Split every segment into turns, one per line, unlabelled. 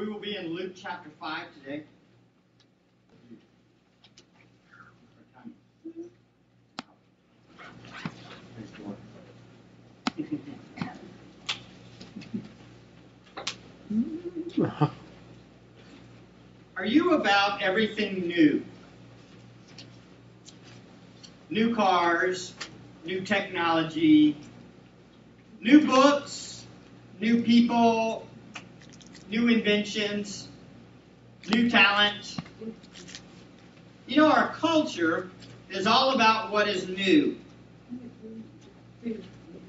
We will be in Luke chapter 5 today. Are you about everything new? New cars, new technology, new books, new people, new inventions, new talent. You know, our culture is all about what is new.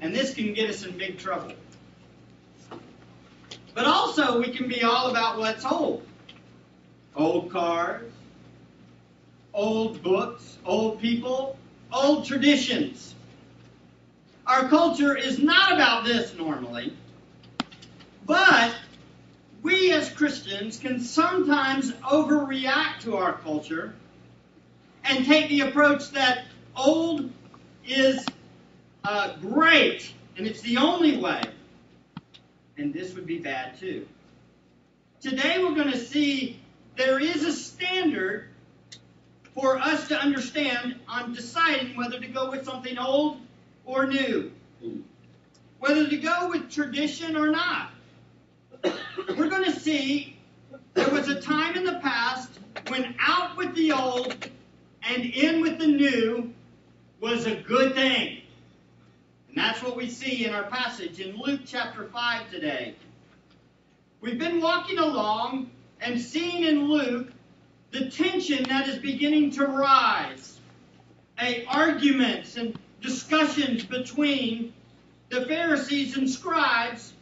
And this can get us in big trouble. But also, we can be all about what's old. Old cars, old books, old people, old traditions. Our culture is not about this normally, but we as Christians can sometimes overreact to our culture and take the approach that old is uh, great and it's the only way. And this would be bad too. Today we're going to see there is a standard for us to understand on deciding whether to go with something old or new, whether to go with tradition or not. We're going to see there was a time in the past when out with the old and in with the new was a good thing. And that's what we see in our passage in Luke chapter 5 today. We've been walking along and seeing in Luke the tension that is beginning to rise. A arguments and discussions between the Pharisees and scribes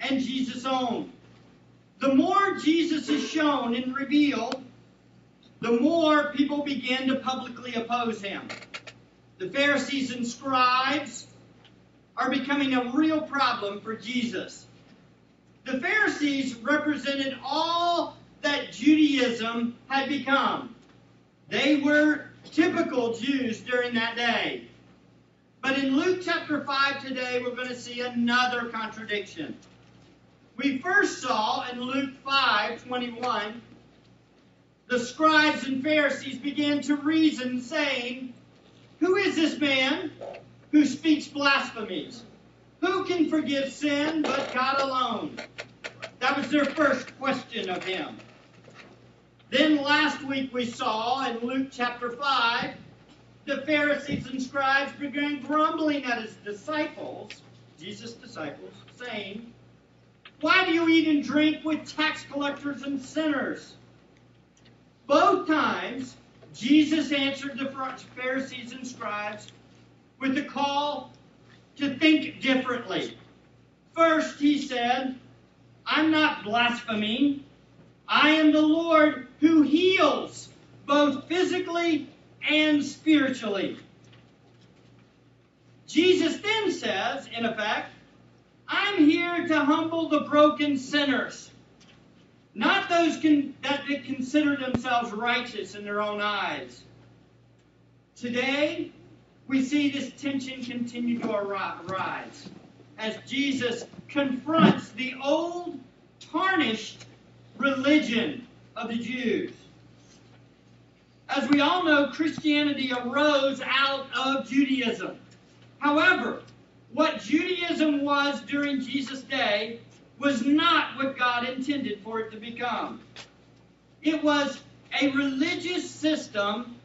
and Jesus' own. The more Jesus is shown and revealed, the more people begin to publicly oppose him. The Pharisees and scribes are becoming a real problem for Jesus. The Pharisees represented all that Judaism had become. They were typical Jews during that day. But in Luke chapter 5 today, we're going to see another contradiction. We first saw in Luke 5 21, the scribes and Pharisees began to reason, saying, Who is this man who speaks blasphemies? Who can forgive sin but God alone? That was their first question of him. Then last week we saw in Luke chapter 5 the Pharisees and scribes began grumbling at his disciples, Jesus' disciples, saying, Why do you eat and drink with tax collectors and sinners? Both times, Jesus answered the Pharisees and scribes with a call to think differently. First, he said, I'm not blaspheming. I am the Lord who heals both physically and spiritually. Jesus then says, in effect, I'm here to humble the broken sinners, not those can, that consider themselves righteous in their own eyes. Today, we see this tension continue to arise as Jesus confronts the old, tarnished religion of the Jews. As we all know, Christianity arose out of Judaism. However, what Judaism was during Jesus' day was not what God intended for it to become. It was a religious system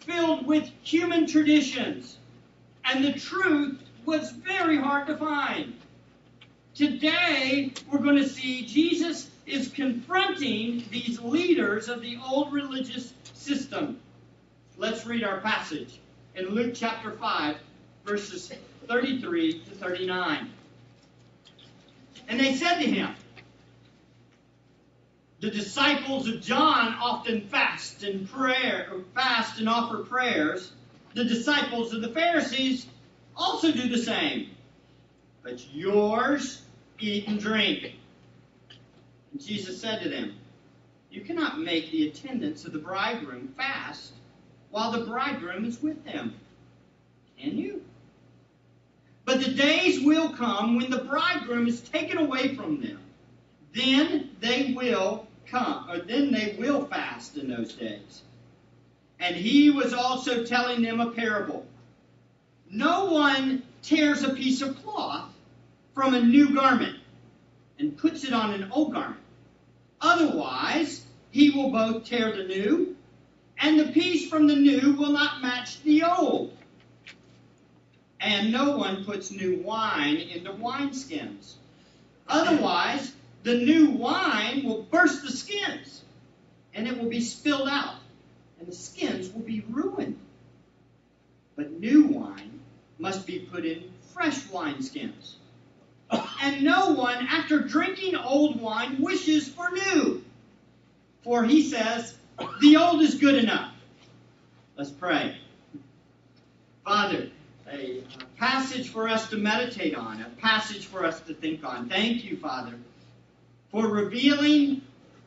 filled with human traditions, and the truth was very hard to find. Today, we're going to see Jesus is confronting these leaders of the old religious system. Let's read our passage in Luke chapter 5, verses 33 to 39. And they said to him, the disciples of John often fast and prayer, fast and offer prayers. The disciples of the Pharisees also do the same. But yours eat and drink. And Jesus said to them, You cannot make the attendants of the bridegroom fast while the bridegroom is with them. Can you? But the days will come when the bridegroom is taken away from them Then they will come, or then they will fast in those days. And he was also telling them a parable. No one tears a piece of cloth from a new garment and puts it on an old garment. Otherwise, he will both tear the new, and the piece from the new will not match the old. And no one puts new wine into wineskins. Otherwise, the new wine will burst the skins, and it will be spilled out, and the skins will be ruined. But new wine must be put in fresh wineskins. And no one, after drinking old wine, wishes for new. For he says, the old is good enough. Let's pray. Father, a passage for us to meditate on, a passage for us to think on. Thank you, Father, for revealing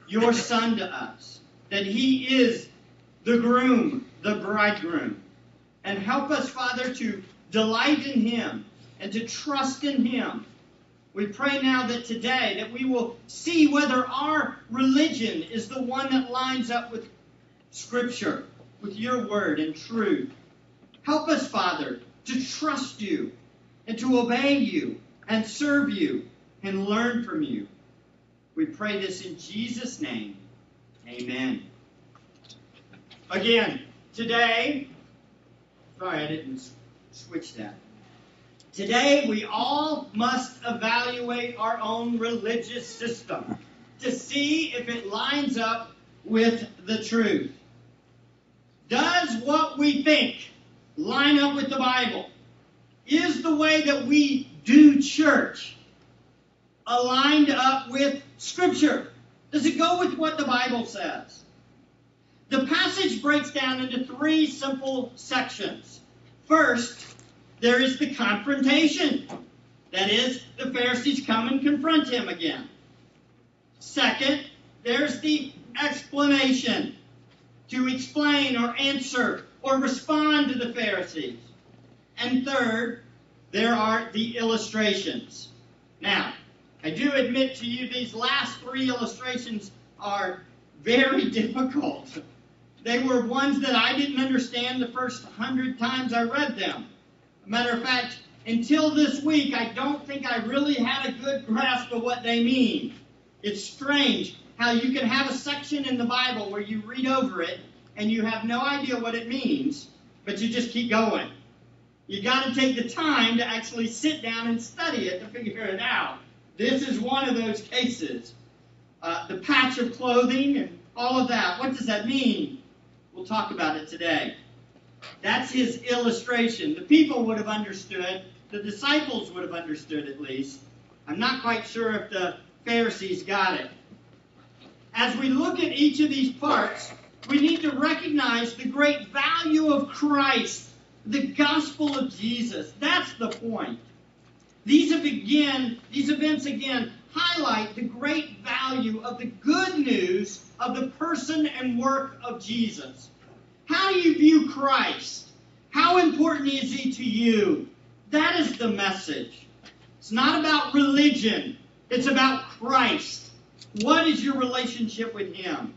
your Son to us, that he is the groom, the bridegroom. And help us, Father, to delight in him and to trust in him. We pray now that today that we will see whether our religion is the one that lines up with scripture, with your word and truth. Help us, Father, to trust you and to obey you and serve you and learn from you. We pray this in Jesus' name. Amen. Again, today, sorry I didn't switch that. Today, we all must evaluate our own religious system to see if it lines up with the truth. Does what we think line up with the Bible? Is the way that we do church aligned up with Scripture? Does it go with what the Bible says? The passage breaks down into three simple sections. First, there is the confrontation. That is, the Pharisees come and confront him again. Second, there's the explanation to explain or answer or respond to the Pharisees. And third, there are the illustrations. Now, I do admit to you these last three illustrations are very difficult. They were ones that I didn't understand the first hundred times I read them. Matter of fact, until this week, I don't think I really had a good grasp of what they mean. It's strange how you can have a section in the Bible where you read over it and you have no idea what it means, but you just keep going. You got to take the time to actually sit down and study it to figure it out. This is one of those cases. Uh, the patch of clothing and all of that. What does that mean? We'll talk about it today. That's his illustration. The people would have understood. The disciples would have understood at least. I'm not quite sure if the Pharisees got it. As we look at each of these parts, we need to recognize the great value of Christ, the gospel of Jesus. That's the point. These again, these events again highlight the great value of the good news of the person and work of Jesus. How do you view Christ? How important is he to you? That is the message. It's not about religion, it's about Christ. What is your relationship with him?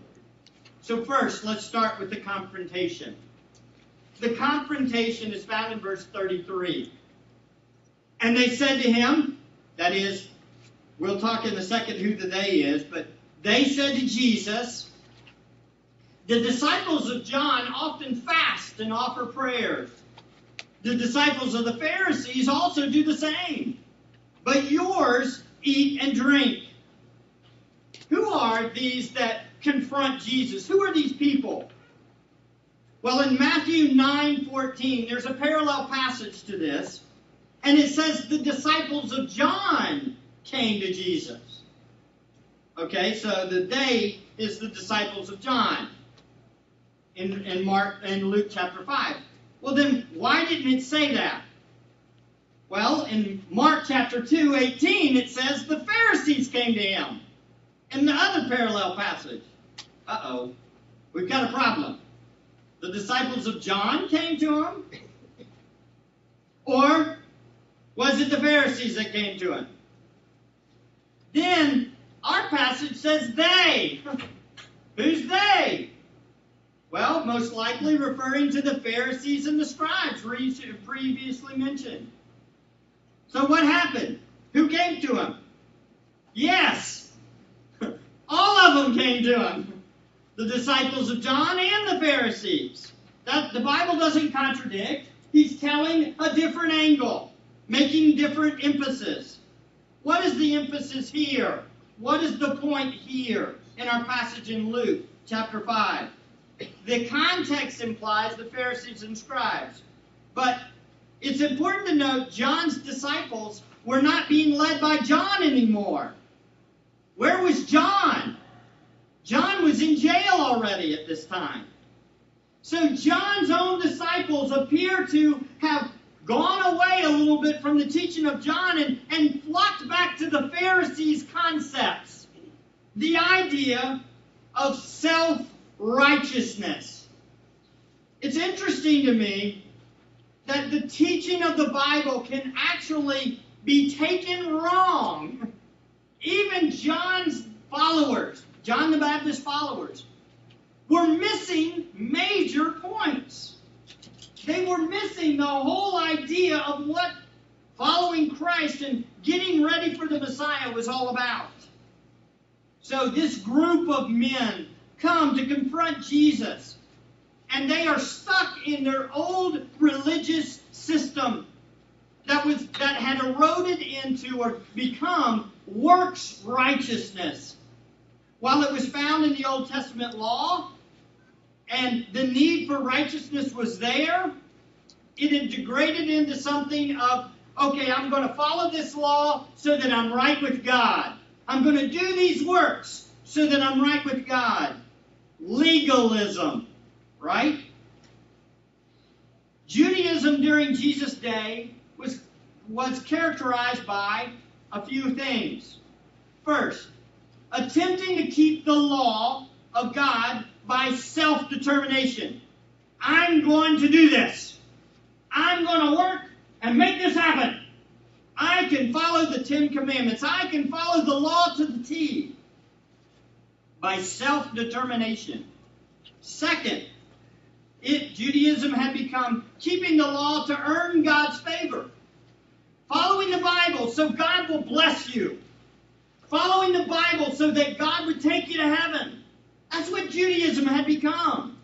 So, first, let's start with the confrontation. The confrontation is found in verse 33. And they said to him, that is, we'll talk in a second who the they is, but they said to Jesus, the disciples of John often fast and offer prayers. The disciples of the Pharisees also do the same. But yours eat and drink. Who are these that confront Jesus? Who are these people? Well, in Matthew 9:14, there's a parallel passage to this, and it says the disciples of John came to Jesus. Okay, so the they is the disciples of John in, in Mark and Luke chapter 5. Well, then why didn't it say that? Well, in Mark chapter 2, 18, it says the Pharisees came to him. In the other parallel passage. Uh oh. We've got a problem. The disciples of John came to him? Or was it the Pharisees that came to him? Then, our passage says they. Who's they? Well, most likely referring to the Pharisees and the scribes previously mentioned. So what happened? Who came to him? Yes, all of them came to him. The disciples of John and the Pharisees. That the Bible doesn't contradict. He's telling a different angle, making different emphasis. What is the emphasis here? What is the point here in our passage in Luke chapter 5? The context implies the Pharisees and scribes. But it's important to note John's disciples were not being led by John anymore. Where was John? John was in jail already at this time. So John's own disciples appear to have gone away a little bit from the teaching of John and, and flocked back to the Pharisees' concepts. The idea of self righteousness. It's interesting to me that the teaching of the Bible can actually be taken wrong. Even John's followers, John the Baptist followers, were missing major points. They were missing the whole idea of what following Christ and getting ready for the Messiah was all about. So this group of men come to confront Jesus, and they are stuck in their old religious system that was that had eroded into or become works righteousness. While it was found in the Old Testament law, and the need for righteousness was there, it had degraded into something of, okay, I'm going to follow this law so that I'm right with God. I'm going to do these works so that I'm right with God. Legalism, right? Judaism during Jesus' day was, was characterized by a few things. First, attempting to keep the law of God by self determination. I'm going to do this. I'm going to work and make this happen. I can follow the Ten Commandments. I can follow the law to the T by self determination. Second, it, Judaism had become keeping the law to earn God's favor. Following the Bible so God will bless you. Following the Bible so that God would take you to heaven. That's what Judaism had become.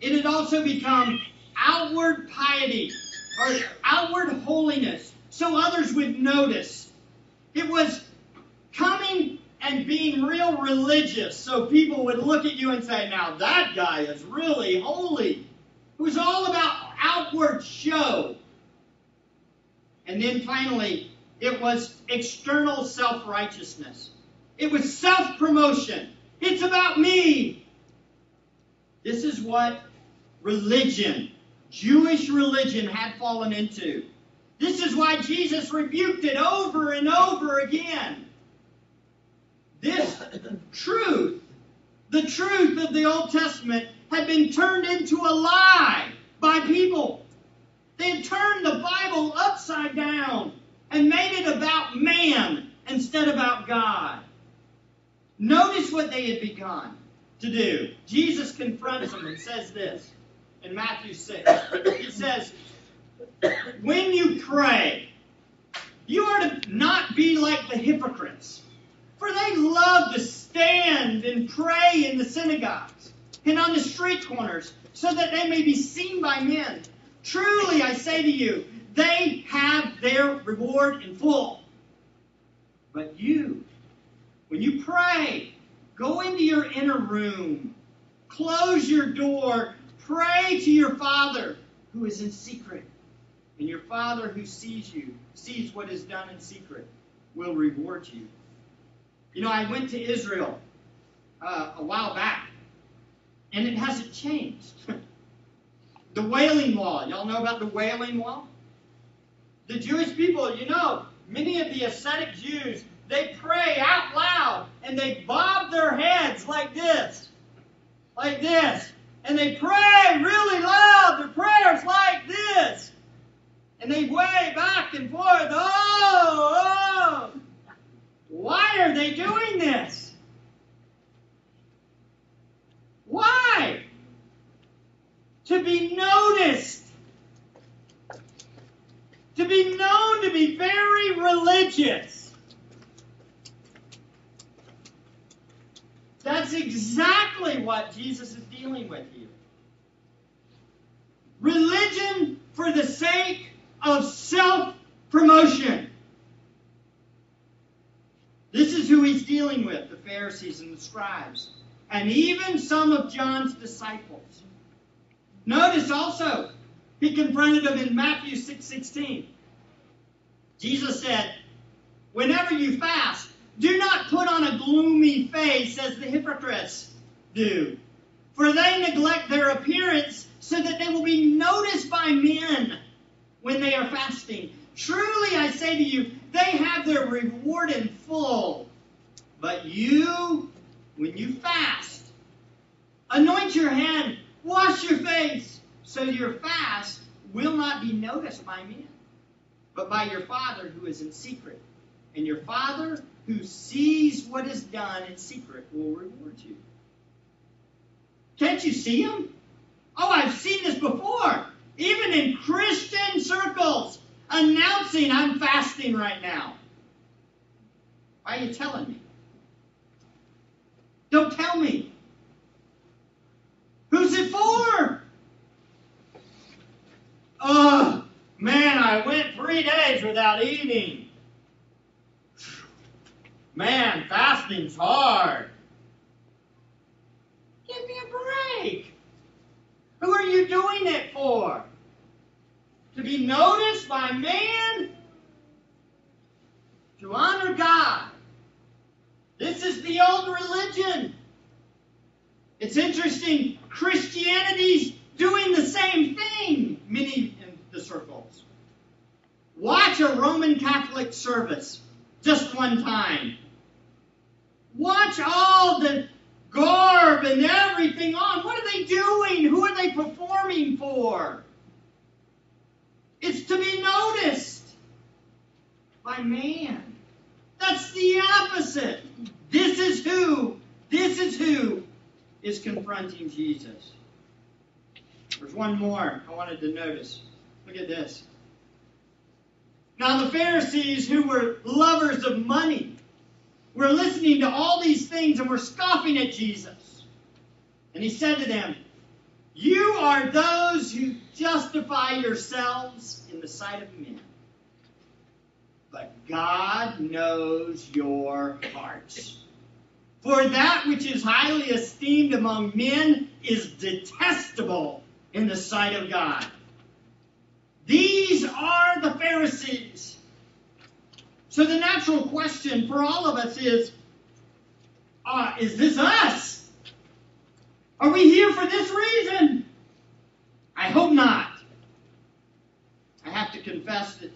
It had also become outward piety or outward holiness so others would notice. It was coming and being real religious so people would look at you and say, now that guy is really holy. It was all about outward show. And then finally, it was external self righteousness. It was self promotion. It's about me. This is what religion, Jewish religion, had fallen into. This is why Jesus rebuked it over and over again. This truth, the truth of the Old Testament, had been turned into a lie by people. They had turned the Bible upside down and made it about man instead about God. Notice what they had begun to do. Jesus confronts them and says this in Matthew 6. He says, When you pray, you are to not be like the hypocrites, for they love to stand and pray in the synagogues and on the street corners, so that they may be seen by men. Truly, I say to you, they have their reward in full. But you, when you pray, go into your inner room, close your door, pray to your Father who is in secret. And your Father who sees you, sees what is done in secret, will reward you. You know, I went to Israel uh, a while back, and it hasn't changed. the wailing wall, y'all know about the wailing wall? The Jewish people, you know, many of the ascetic Jews, they pray out loud and they bob their heads like this. Like this. And they pray really loud. Their prayers like this. And they way back and forth. Oh, oh. Why are they doing this? Why? To be noticed. To be known to be very religious. That's exactly what Jesus is dealing with here. Religion for the sake of self promotion. This is who he's dealing with the Pharisees and the scribes, and even some of John's disciples. Notice also, he confronted them in Matthew 6 16. Jesus said, Whenever you fast, do not put on a gloomy face as the hypocrites do, for they neglect their appearance so that they will be noticed by men when they are fasting. Truly, I say to you, they have their reward in full. But you, when you fast, anoint your head, wash your face, so your fast will not be noticed by men, but by your Father who is in secret. And your Father who sees what is done in secret will reward you. Can't you see him? Oh, I've seen this before. Even in Christian circles, announcing I'm fasting right now. Why are you telling me? Don't tell me. Who's it for? Oh, man, I went three days without eating. Man, fasting's hard. Give me a break. Who are you doing it for? To be noticed by man? To honor God? This is the old religion. It's interesting. Christianity's doing the same thing, many in the circles. Watch a Roman Catholic service just one time. Watch all the garb and everything on. What are they doing? Who are they performing for? It's to be noticed by man. That's the opposite. This is who, this is who is confronting Jesus. There's one more I wanted to notice. Look at this. Now, the Pharisees, who were lovers of money, were listening to all these things and were scoffing at Jesus. And he said to them, You are those who justify yourselves in the sight of men. But God knows your hearts. For that which is highly esteemed among men is detestable in the sight of God. These are the Pharisees. So the natural question for all of us is uh, is this us? Are we here for this reason? I hope not. I have to confess that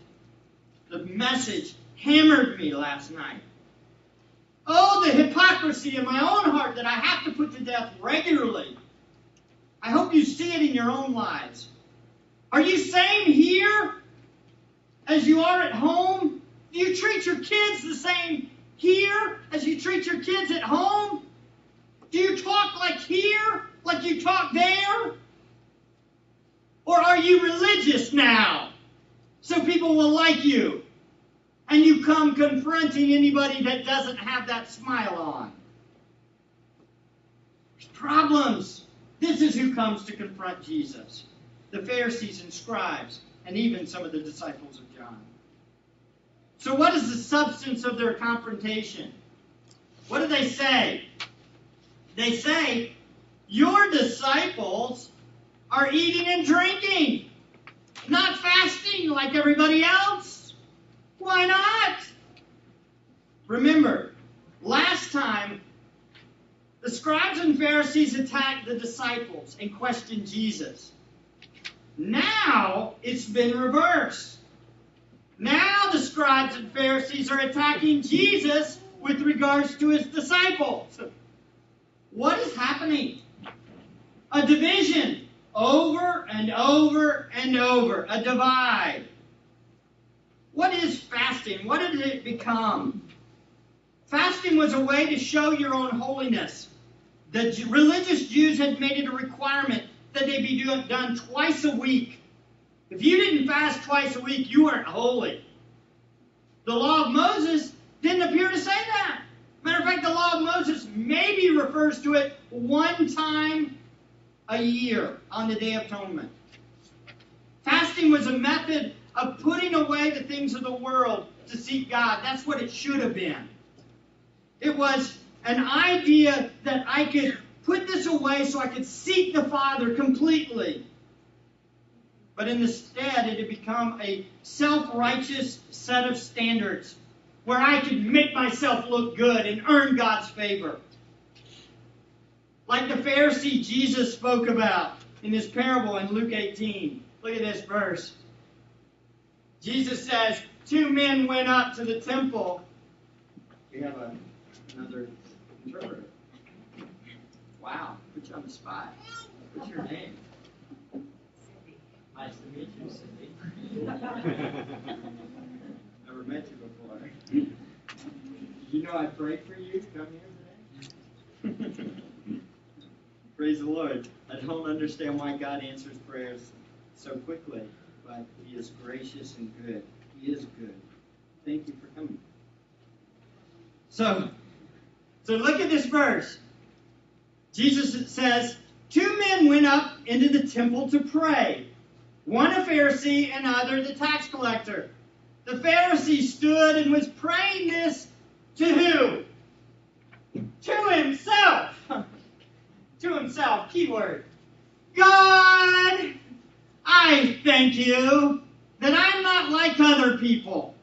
the message hammered me last night. Oh, the hypocrisy in my own heart that I have to put to death regularly. I hope you see it in your own lives. Are you same here as you are at home? Do you treat your kids the same here as you treat your kids at home? Do you talk like here, like you talk there? Or are you religious now so people will like you? And you come confronting anybody that doesn't have that smile on. There's problems. This is who comes to confront Jesus the Pharisees and scribes, and even some of the disciples of John. So, what is the substance of their confrontation? What do they say? They say, Your disciples are eating and drinking, not fasting like everybody else. Why not? Remember, last time the scribes and Pharisees attacked the disciples and questioned Jesus. Now it's been reversed. Now the scribes and Pharisees are attacking Jesus with regards to his disciples. What is happening? A division over and over and over, a divide. What is fasting? What did it become? Fasting was a way to show your own holiness. The religious Jews had made it a requirement that they be done twice a week. If you didn't fast twice a week, you weren't holy. The law of Moses didn't appear to say that. Matter of fact, the law of Moses maybe refers to it one time a year on the Day of Atonement. Fasting was a method of putting away the things of the world to seek God. That's what it should have been. It was an idea that I could put this away so I could seek the Father completely. But instead, it had become a self righteous set of standards where I could make myself look good and earn God's favor. Like the Pharisee Jesus spoke about in his parable in Luke 18. Look at this verse. Jesus says, Two men went up to the temple. We have a, another interpreter. Wow, put you on the spot. What's your name? Nice to meet you, Cindy. Never met you before. Did You know I prayed for you to come here today? Praise the Lord. I don't understand why God answers prayers so quickly, but He is gracious and good. He is good. Thank you for coming. So, so look at this verse. Jesus says, Two men went up into the temple to pray, one a Pharisee and other the tax collector. The Pharisee stood and was praying this to who? To himself. to himself, keyword. God, I thank you that I'm not like other people.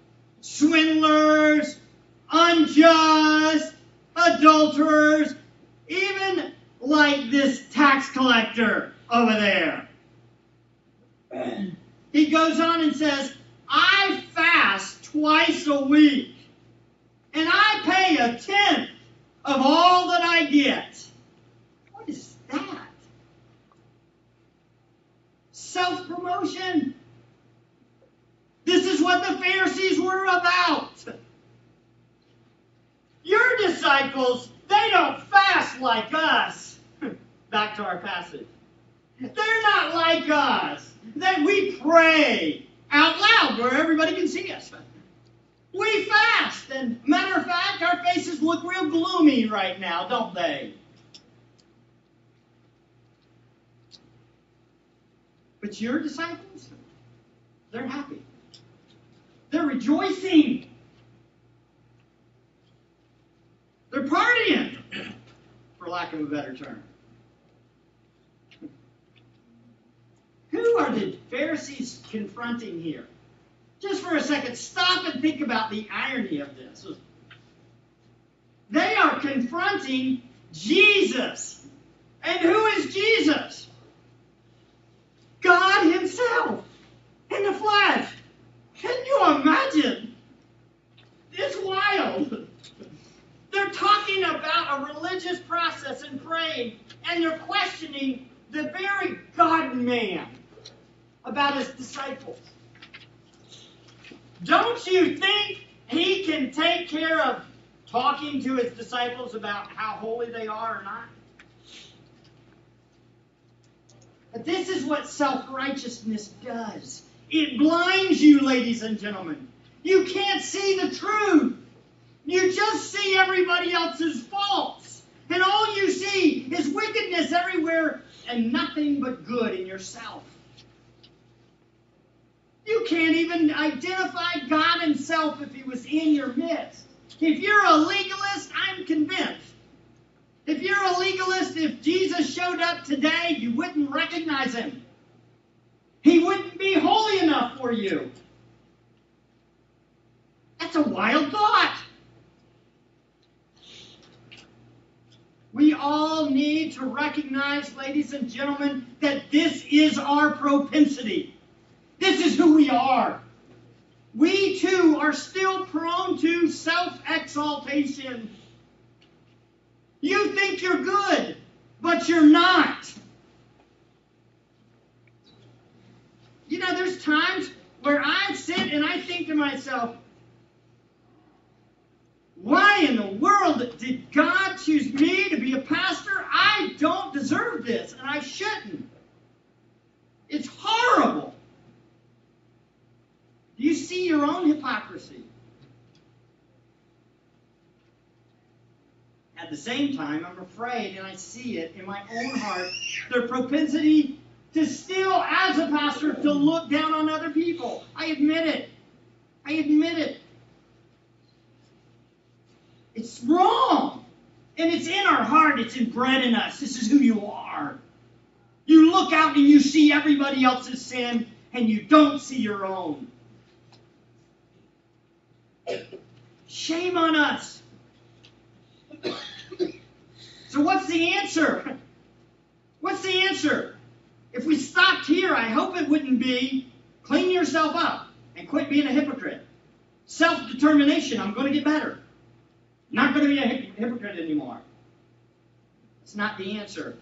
Swindlers, unjust, adulterers, even like this tax collector over there. He goes on and says, I fast twice a week, and I pay a tenth of all that I get. What is that? Self promotion. This is what the Pharisees were about. Your disciples, they don't fast like us. Back to our passage. They're not like us. That we pray out loud where everybody can see us. We fast, and matter of fact, our faces look real gloomy right now, don't they? But your disciples, they're happy. They're rejoicing. They're partying, for lack of a better term. Who are the Pharisees confronting here? Just for a second, stop and think about the irony of this. They are confronting Jesus. And who is Jesus? God Himself in the flesh. Can you imagine? It's wild. They're talking about a religious process and praying, and they're questioning the very God man about his disciples. Don't you think he can take care of talking to his disciples about how holy they are or not? But this is what self righteousness does it blinds you, ladies and gentlemen. You can't see the truth. You just see everybody else's faults. And all you see is wickedness everywhere and nothing but good in yourself. You can't even identify God Himself if He was in your midst. If you're a legalist, I'm convinced. If you're a legalist, if Jesus showed up today, you wouldn't recognize Him. He wouldn't be holy enough for you. That's a wild thought. We all need to recognize, ladies and gentlemen, that this is our propensity. This is who we are. We too are still prone to self exaltation. You think you're good, but you're not. You know, there's times where I sit and I think to myself, why in the world did God choose me to be a pastor? I don't deserve this, and I shouldn't. It's horrible. Do you see your own hypocrisy? At the same time, I'm afraid, and I see it in my own heart, the propensity to still, as a pastor, to look down on other people. I admit it. I admit it. It's wrong. And it's in our heart, it's inbred in us. This is who you are. You look out and you see everybody else's sin, and you don't see your own. Shame on us. So, what's the answer? What's the answer? If we stopped here, I hope it wouldn't be clean yourself up and quit being a hypocrite. Self determination, I'm going to get better. Not going to be a hypocrite anymore. It's not the answer.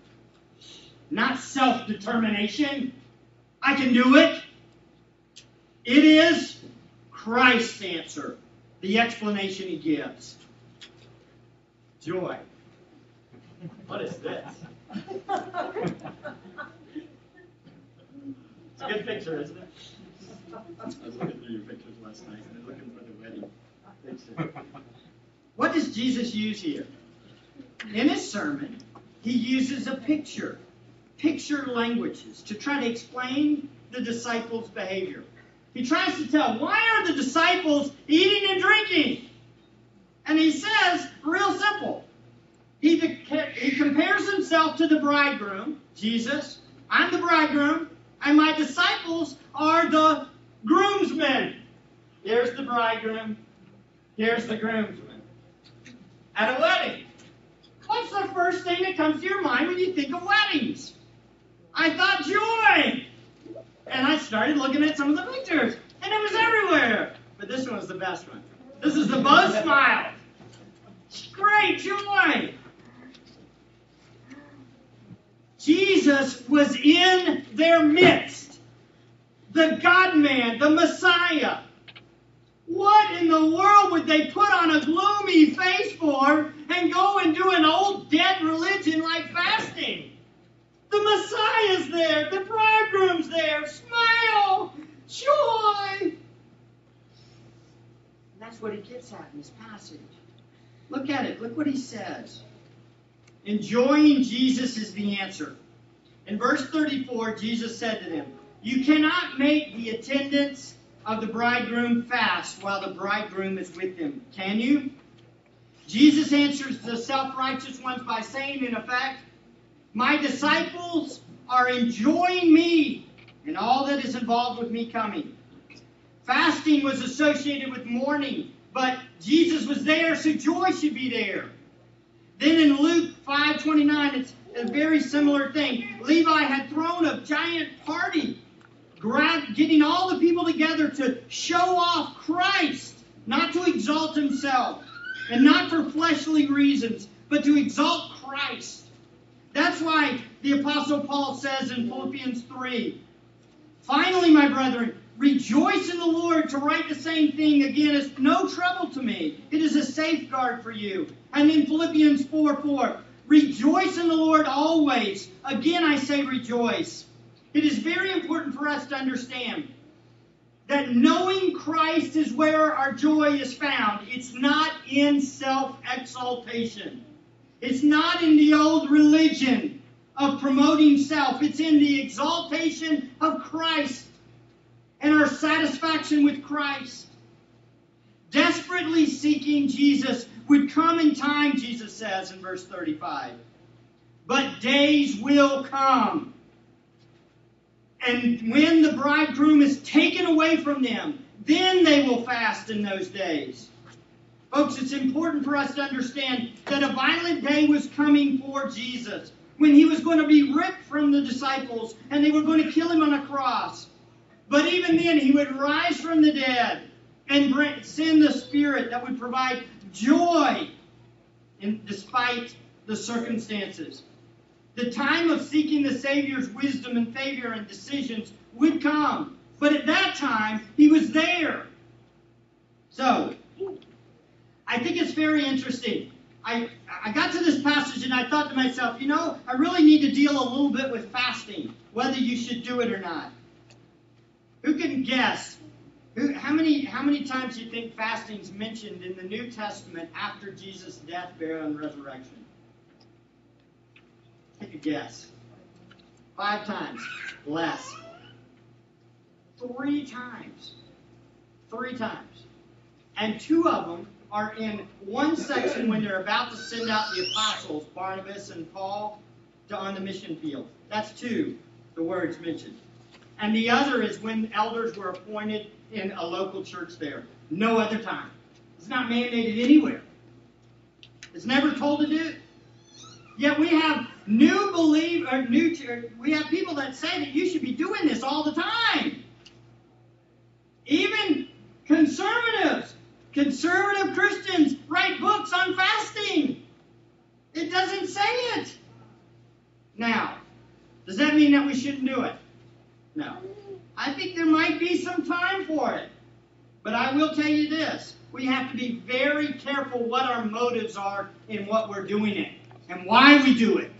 Not self determination. I can do it. It is Christ's answer, the explanation he gives. Joy. What is this? it's a good picture, isn't it? I was looking through your pictures last night and looking for the wedding picture. What does Jesus use here? In his sermon, he uses a picture, picture languages, to try to explain the disciples' behavior. He tries to tell why are the disciples eating and drinking? And he says, real simple. He, he compares himself to the bridegroom, Jesus. I'm the bridegroom, and my disciples are the groomsmen. Here's the bridegroom, here's the groomsmen. At a wedding, what's the first thing that comes to your mind when you think of weddings? I thought joy. And I started looking at some of the pictures, and it was everywhere. But this one was the best one. This is the buzz smile. Great joy. Jesus was in their midst. The God man, the Messiah. What in the world would they put on a gloomy face for and go and do an old dead religion like fasting? The Messiah's there, the bridegroom's there. Smile, joy. that's what he gets at in this passage. Look at it. Look what he says. Enjoying Jesus is the answer. In verse 34, Jesus said to them, You cannot make the attendants of the bridegroom fast while the bridegroom is with them, can you? Jesus answers the self righteous ones by saying, in effect, My disciples are enjoying me and all that is involved with me coming. Fasting was associated with mourning, but Jesus was there, so joy should be there. Then in Luke 5:29, it's a very similar thing. Levi had thrown a giant party, getting all the people together to show off Christ, not to exalt himself, and not for fleshly reasons, but to exalt Christ. That's why the Apostle Paul says in Philippians 3 Finally, my brethren, rejoice in the Lord. To write the same thing again is no trouble to me. It is a safeguard for you. And in Philippians 4 4, rejoice in the Lord always. Again, I say rejoice. It is very important for us to understand that knowing Christ is where our joy is found. It's not in self exaltation, it's not in the old religion of promoting self, it's in the exaltation of Christ and our satisfaction with Christ. Desperately seeking Jesus would come in time, Jesus says in verse 35. But days will come. And when the bridegroom is taken away from them, then they will fast in those days. Folks, it's important for us to understand that a violent day was coming for Jesus when he was going to be ripped from the disciples and they were going to kill him on a cross. But even then, he would rise from the dead and send the Spirit that would provide joy in, despite the circumstances. The time of seeking the Savior's wisdom and favor and decisions would come. But at that time, he was there. So, I think it's very interesting I, I got to this passage and I thought to myself, you know, I really need to deal a little bit with fasting, whether you should do it or not. Who can guess? Who, how many how many times do you think fasting is mentioned in the New Testament after Jesus' death, burial, and resurrection? Take a guess. Five times. Less. Three times. Three times. And two of them are in one section when they're about to send out the apostles, Barnabas and Paul, to on the mission field. That's two, the words mentioned. And the other is when elders were appointed in a local church there. No other time. It's not mandated anywhere. It's never told to do. Yet we have new believe or uh, new church, we have people that say that you should be doing this all the time. Even conservatives Conservative Christians write books on fasting. It doesn't say it. Now, does that mean that we shouldn't do it? No. I think there might be some time for it. But I will tell you this we have to be very careful what our motives are in what we're doing it and why we do it.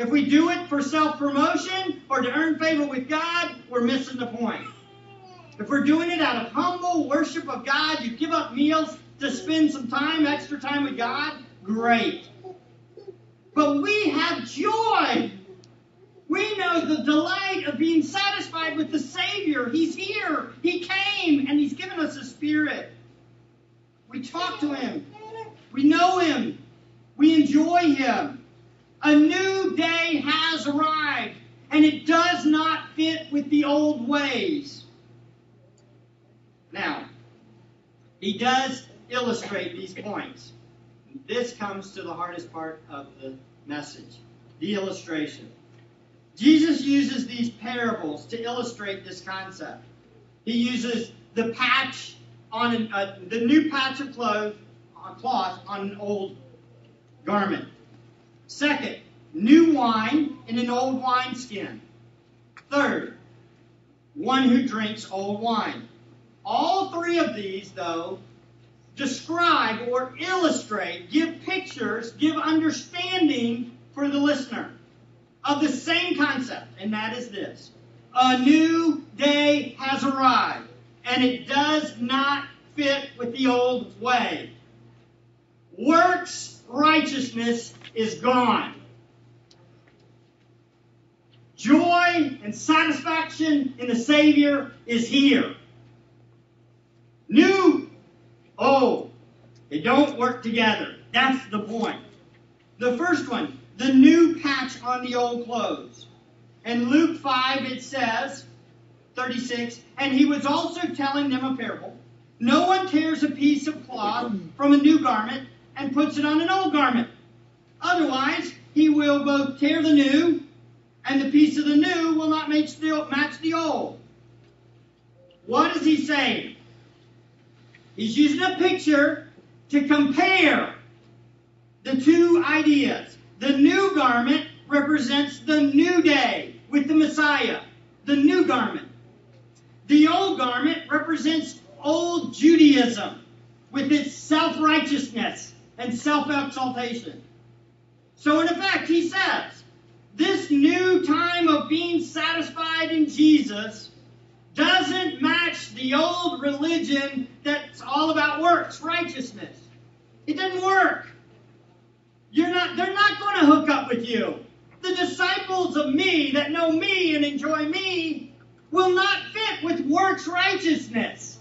If we do it for self promotion or to earn favor with God, we're missing the point. If we're doing it out of humble worship of God, you give up meals to spend some time, extra time with God, great. But we have joy. We know the delight of being satisfied with the Savior. He's here. He came and He's given us a Spirit. We talk to Him. We know Him. We enjoy Him. A new day has arrived, and it does not fit with the old ways. Now, he does illustrate these points. This comes to the hardest part of the message the illustration. Jesus uses these parables to illustrate this concept. He uses the patch on an, uh, the new patch of cloth, uh, cloth on an old garment. Second, new wine in an old wineskin. Third, one who drinks old wine. All three of these, though, describe or illustrate, give pictures, give understanding for the listener of the same concept, and that is this A new day has arrived, and it does not fit with the old way. Works righteousness is gone. Joy and satisfaction in the Savior is here. New, old. They don't work together. That's the point. The first one, the new patch on the old clothes. In Luke 5, it says, 36, and he was also telling them a parable. No one tears a piece of cloth from a new garment and puts it on an old garment. Otherwise, he will both tear the new, and the piece of the new will not match the old. What is he saying? He's using a picture to compare the two ideas. The new garment represents the new day with the Messiah, the new garment. The old garment represents old Judaism with its self righteousness and self exaltation. So, in effect, he says, this new time of being satisfied in Jesus doesn't match the old religion that's all about works, righteousness. It doesn't work. You're not, they're not going to hook up with you. The disciples of me that know me and enjoy me will not fit with works righteousness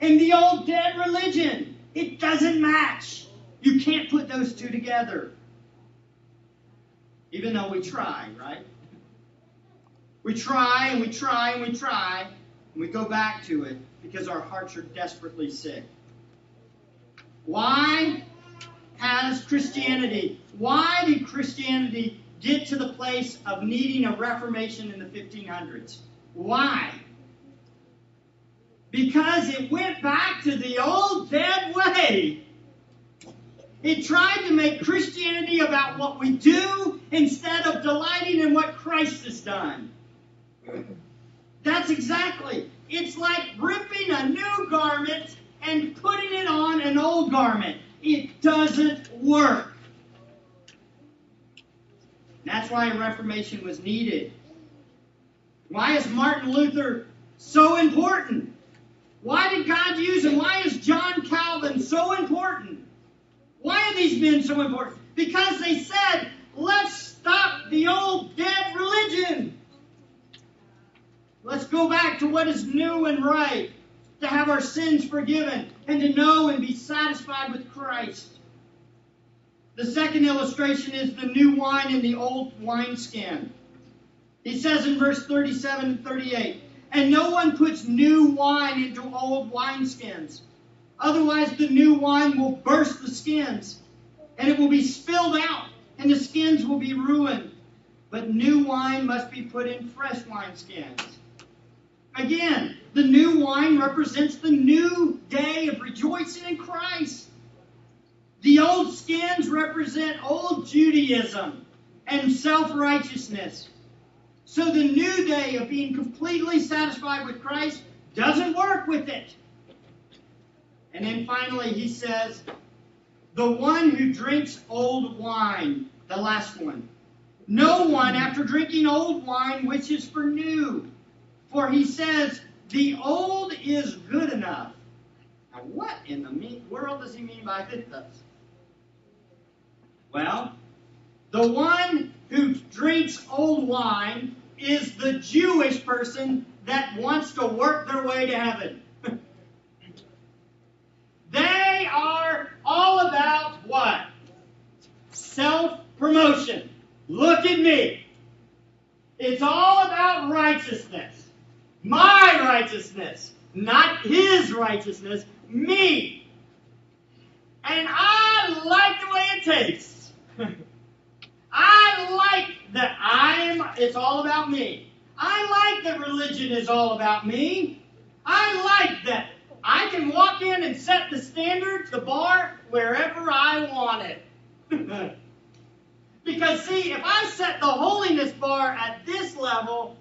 and the old dead religion. It doesn't match. You can't put those two together. Even though we try, right? We try and we try and we try, and we go back to it because our hearts are desperately sick. Why has Christianity, why did Christianity get to the place of needing a reformation in the 1500s? Why? Because it went back to the old dead way. It tried to make Christianity about what we do instead of delighting in what Christ has done. That's exactly. It's like ripping a new garment and putting it on an old garment. It doesn't work. That's why a Reformation was needed. Why is Martin Luther so important? Why did God use him? Why is John Calvin so important? Why are these men so important? Because they said, let's stop the old dead religion. Let's go back to what is new and right, to have our sins forgiven, and to know and be satisfied with Christ. The second illustration is the new wine in the old wineskin. He says in verse 37 and 38, And no one puts new wine into old wineskins. Otherwise, the new wine will burst the skins, and it will be spilled out, and the skins will be ruined. But new wine must be put in fresh wine skins. Again, the new wine represents the new day of rejoicing in Christ. The old skins represent old Judaism and self righteousness. So the new day of being completely satisfied with Christ doesn't work with it. And then finally, he says, the one who drinks old wine, the last one. No one, after drinking old wine, wishes for new. For he says, the old is good enough. Now, what in the world does he mean by this? Well, the one who drinks old wine is the Jewish person that wants to work their way to heaven. They are all about what? Self promotion. Look at me. It's all about righteousness. My righteousness, not his righteousness, me. And I like the way it tastes. I like that I'm, it's all about me. I like that religion is all about me. I like that I can walk in and set the standards, the bar, wherever I want it. because, see, if I set the holiness bar at this level,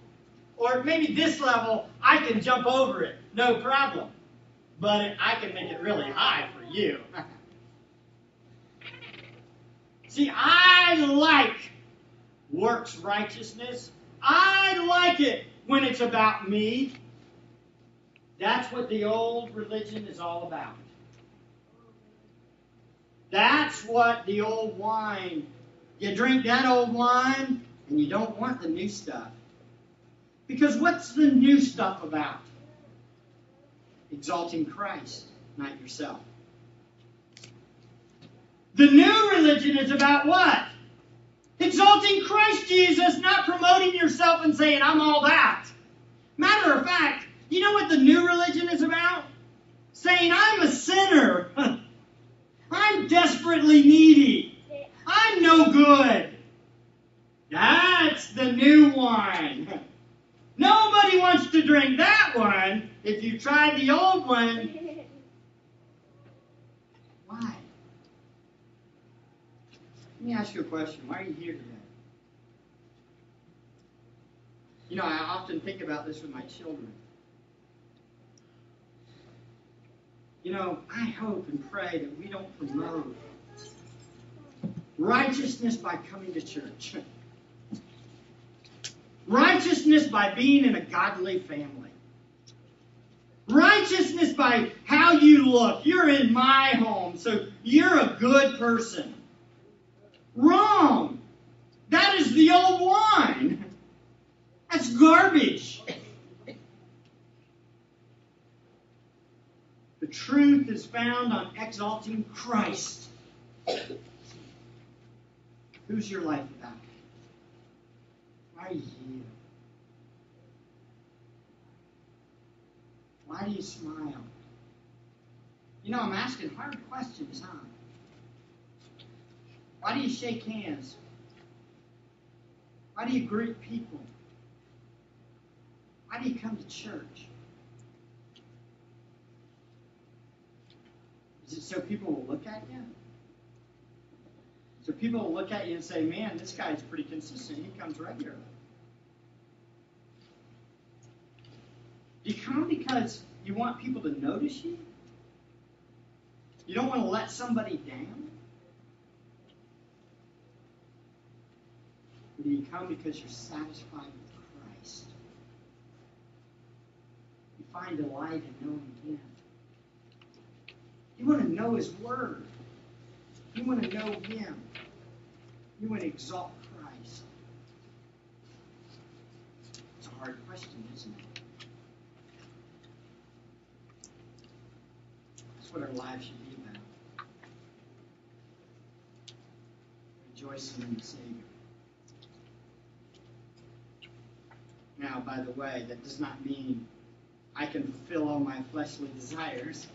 or maybe this level, I can jump over it, no problem. But I can make it really high for you. See, I like works righteousness. I like it when it's about me. That's what the old religion is all about. That's what the old wine. You drink that old wine and you don't want the new stuff. Because what's the new stuff about? Exalting Christ, not yourself. The new religion is about what? Exalting Christ Jesus, not promoting yourself and saying, I'm all that. Matter of fact, you know what the new religion is about? Saying, I'm a sinner. I'm desperately needy. I'm no good. That's the new wine. Nobody wants to drink that one. If you tried the old one, why? Let me ask you a question. Why are you here today? You know, I often think about this with my children. You know, I hope and pray that we don't promote righteousness by coming to church. Righteousness by being in a godly family. Righteousness by how you look. You're in my home, so you're a good person. Wrong. That is the old wine. That's garbage. Truth is found on exalting Christ. Who's your life about? Why you? Why do you smile? You know, I'm asking hard questions, huh? Why do you shake hands? Why do you greet people? Why do you come to church? so people will look at you? So people will look at you and say, man, this guy's pretty consistent. He comes regularly. You come because you want people to notice you? You don't want to let somebody down?
Or do you come because you're satisfied with Christ? You find delight in knowing Him. You want to know His Word. You want to know Him. You want to exalt Christ. It's a hard question, isn't it? That's what our lives should be about. Rejoicing in the Savior. Now, by the way, that does not mean I can fulfill all my fleshly desires.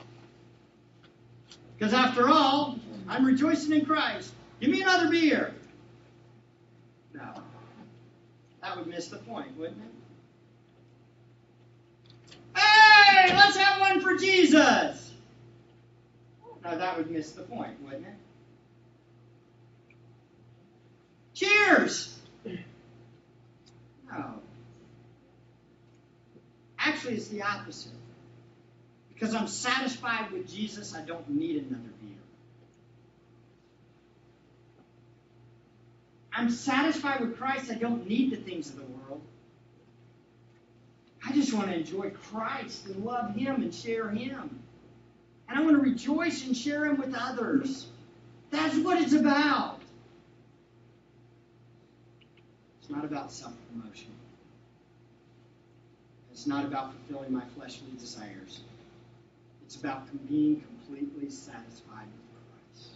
Because after all, I'm rejoicing in Christ. Give me another beer. No. That would miss the point, wouldn't it? Hey, let's have one for Jesus. No, that would miss the point, wouldn't it? Cheers. No. Actually, it's the opposite. Because I'm satisfied with Jesus, I don't need another beer. I'm satisfied with Christ, I don't need the things of the world. I just want to enjoy Christ and love Him and share Him. And I want to rejoice and share Him with others. That's what it's about. It's not about self promotion. It's not about fulfilling my fleshly desires. It's about being completely satisfied with Christ.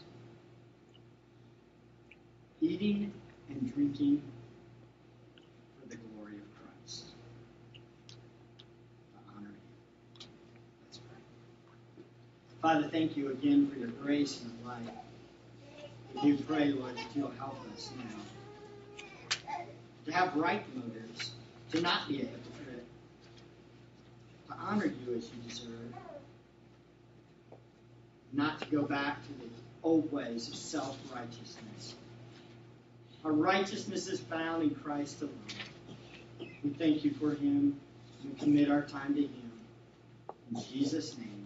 Eating and drinking for the glory of Christ. To honor Him. Let's pray. Father, thank you again for your grace and your life. We do pray, Lord, that you'll help us now to have right motives, to not be a hypocrite, to honor you as you deserve, not to go back to the old ways of self righteousness. Our righteousness is found in Christ alone. We thank you for him. We commit our time to him. In Jesus' name.